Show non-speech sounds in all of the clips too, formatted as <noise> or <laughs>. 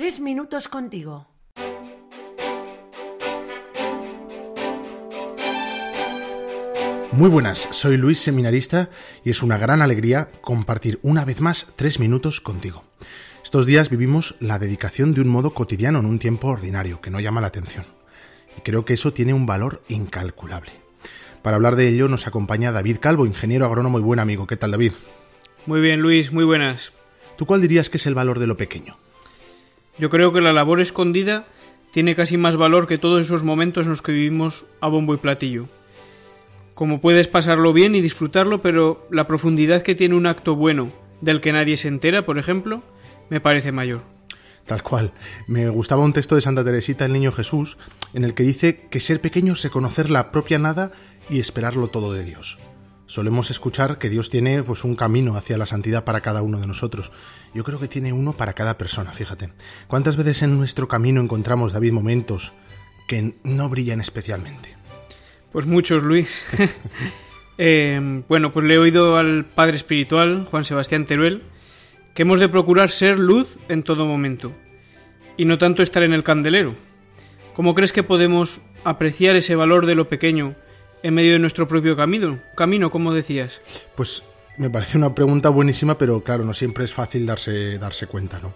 Tres minutos contigo. Muy buenas, soy Luis Seminarista y es una gran alegría compartir una vez más tres minutos contigo. Estos días vivimos la dedicación de un modo cotidiano en un tiempo ordinario que no llama la atención. Y creo que eso tiene un valor incalculable. Para hablar de ello nos acompaña David Calvo, ingeniero agrónomo y buen amigo. ¿Qué tal, David? Muy bien, Luis, muy buenas. ¿Tú cuál dirías que es el valor de lo pequeño? Yo creo que la labor escondida tiene casi más valor que todos esos momentos en los que vivimos a bombo y platillo. Como puedes pasarlo bien y disfrutarlo, pero la profundidad que tiene un acto bueno del que nadie se entera, por ejemplo, me parece mayor. Tal cual. Me gustaba un texto de Santa Teresita, el Niño Jesús, en el que dice que ser pequeño es reconocer la propia nada y esperarlo todo de Dios. Solemos escuchar que Dios tiene pues un camino hacia la santidad para cada uno de nosotros. Yo creo que tiene uno para cada persona, fíjate. ¿Cuántas veces en nuestro camino encontramos, David, momentos que no brillan especialmente? Pues muchos, Luis. <laughs> Eh, bueno, pues le he oído al Padre Espiritual, Juan Sebastián Teruel, que hemos de procurar ser luz en todo momento, y no tanto estar en el candelero. ¿Cómo crees que podemos apreciar ese valor de lo pequeño en medio de nuestro propio camino, camino como decías? Pues me parece una pregunta buenísima, pero claro, no siempre es fácil darse, darse cuenta, ¿no?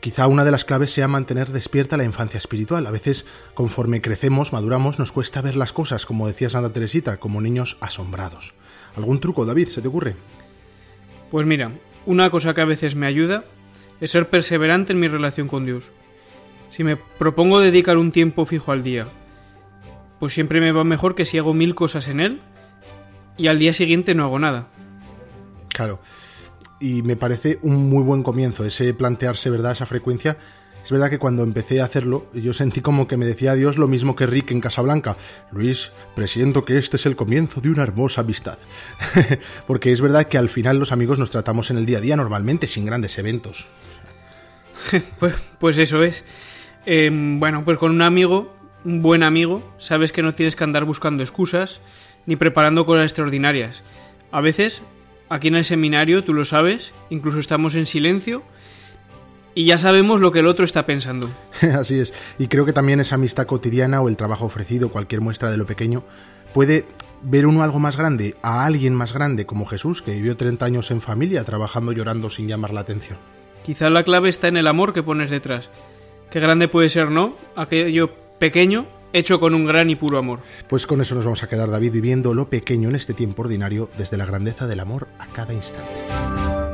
Quizá una de las claves sea mantener despierta la infancia espiritual. A veces, conforme crecemos, maduramos, nos cuesta ver las cosas, como decía Santa Teresita, como niños asombrados. ¿Algún truco, David, se te ocurre? Pues mira, una cosa que a veces me ayuda es ser perseverante en mi relación con Dios. Si me propongo dedicar un tiempo fijo al día, pues siempre me va mejor que si hago mil cosas en él y al día siguiente no hago nada. Claro. Y me parece un muy buen comienzo ese plantearse, ¿verdad?, esa frecuencia. Es verdad que cuando empecé a hacerlo, yo sentí como que me decía Dios lo mismo que Rick en Casablanca. Luis, presiento que este es el comienzo de una hermosa amistad. <laughs> Porque es verdad que al final los amigos nos tratamos en el día a día normalmente, sin grandes eventos. <laughs> pues, pues eso es. Eh, bueno, pues con un amigo un buen amigo, sabes que no tienes que andar buscando excusas ni preparando cosas extraordinarias. A veces, aquí en el seminario, tú lo sabes, incluso estamos en silencio y ya sabemos lo que el otro está pensando. <laughs> Así es. Y creo que también esa amistad cotidiana o el trabajo ofrecido, cualquier muestra de lo pequeño, puede ver uno algo más grande, a alguien más grande como Jesús, que vivió 30 años en familia, trabajando llorando sin llamar la atención. Quizá la clave está en el amor que pones detrás. Qué grande puede ser, ¿no? Aquello pequeño hecho con un gran y puro amor. Pues con eso nos vamos a quedar, David, viviendo lo pequeño en este tiempo ordinario desde la grandeza del amor a cada instante.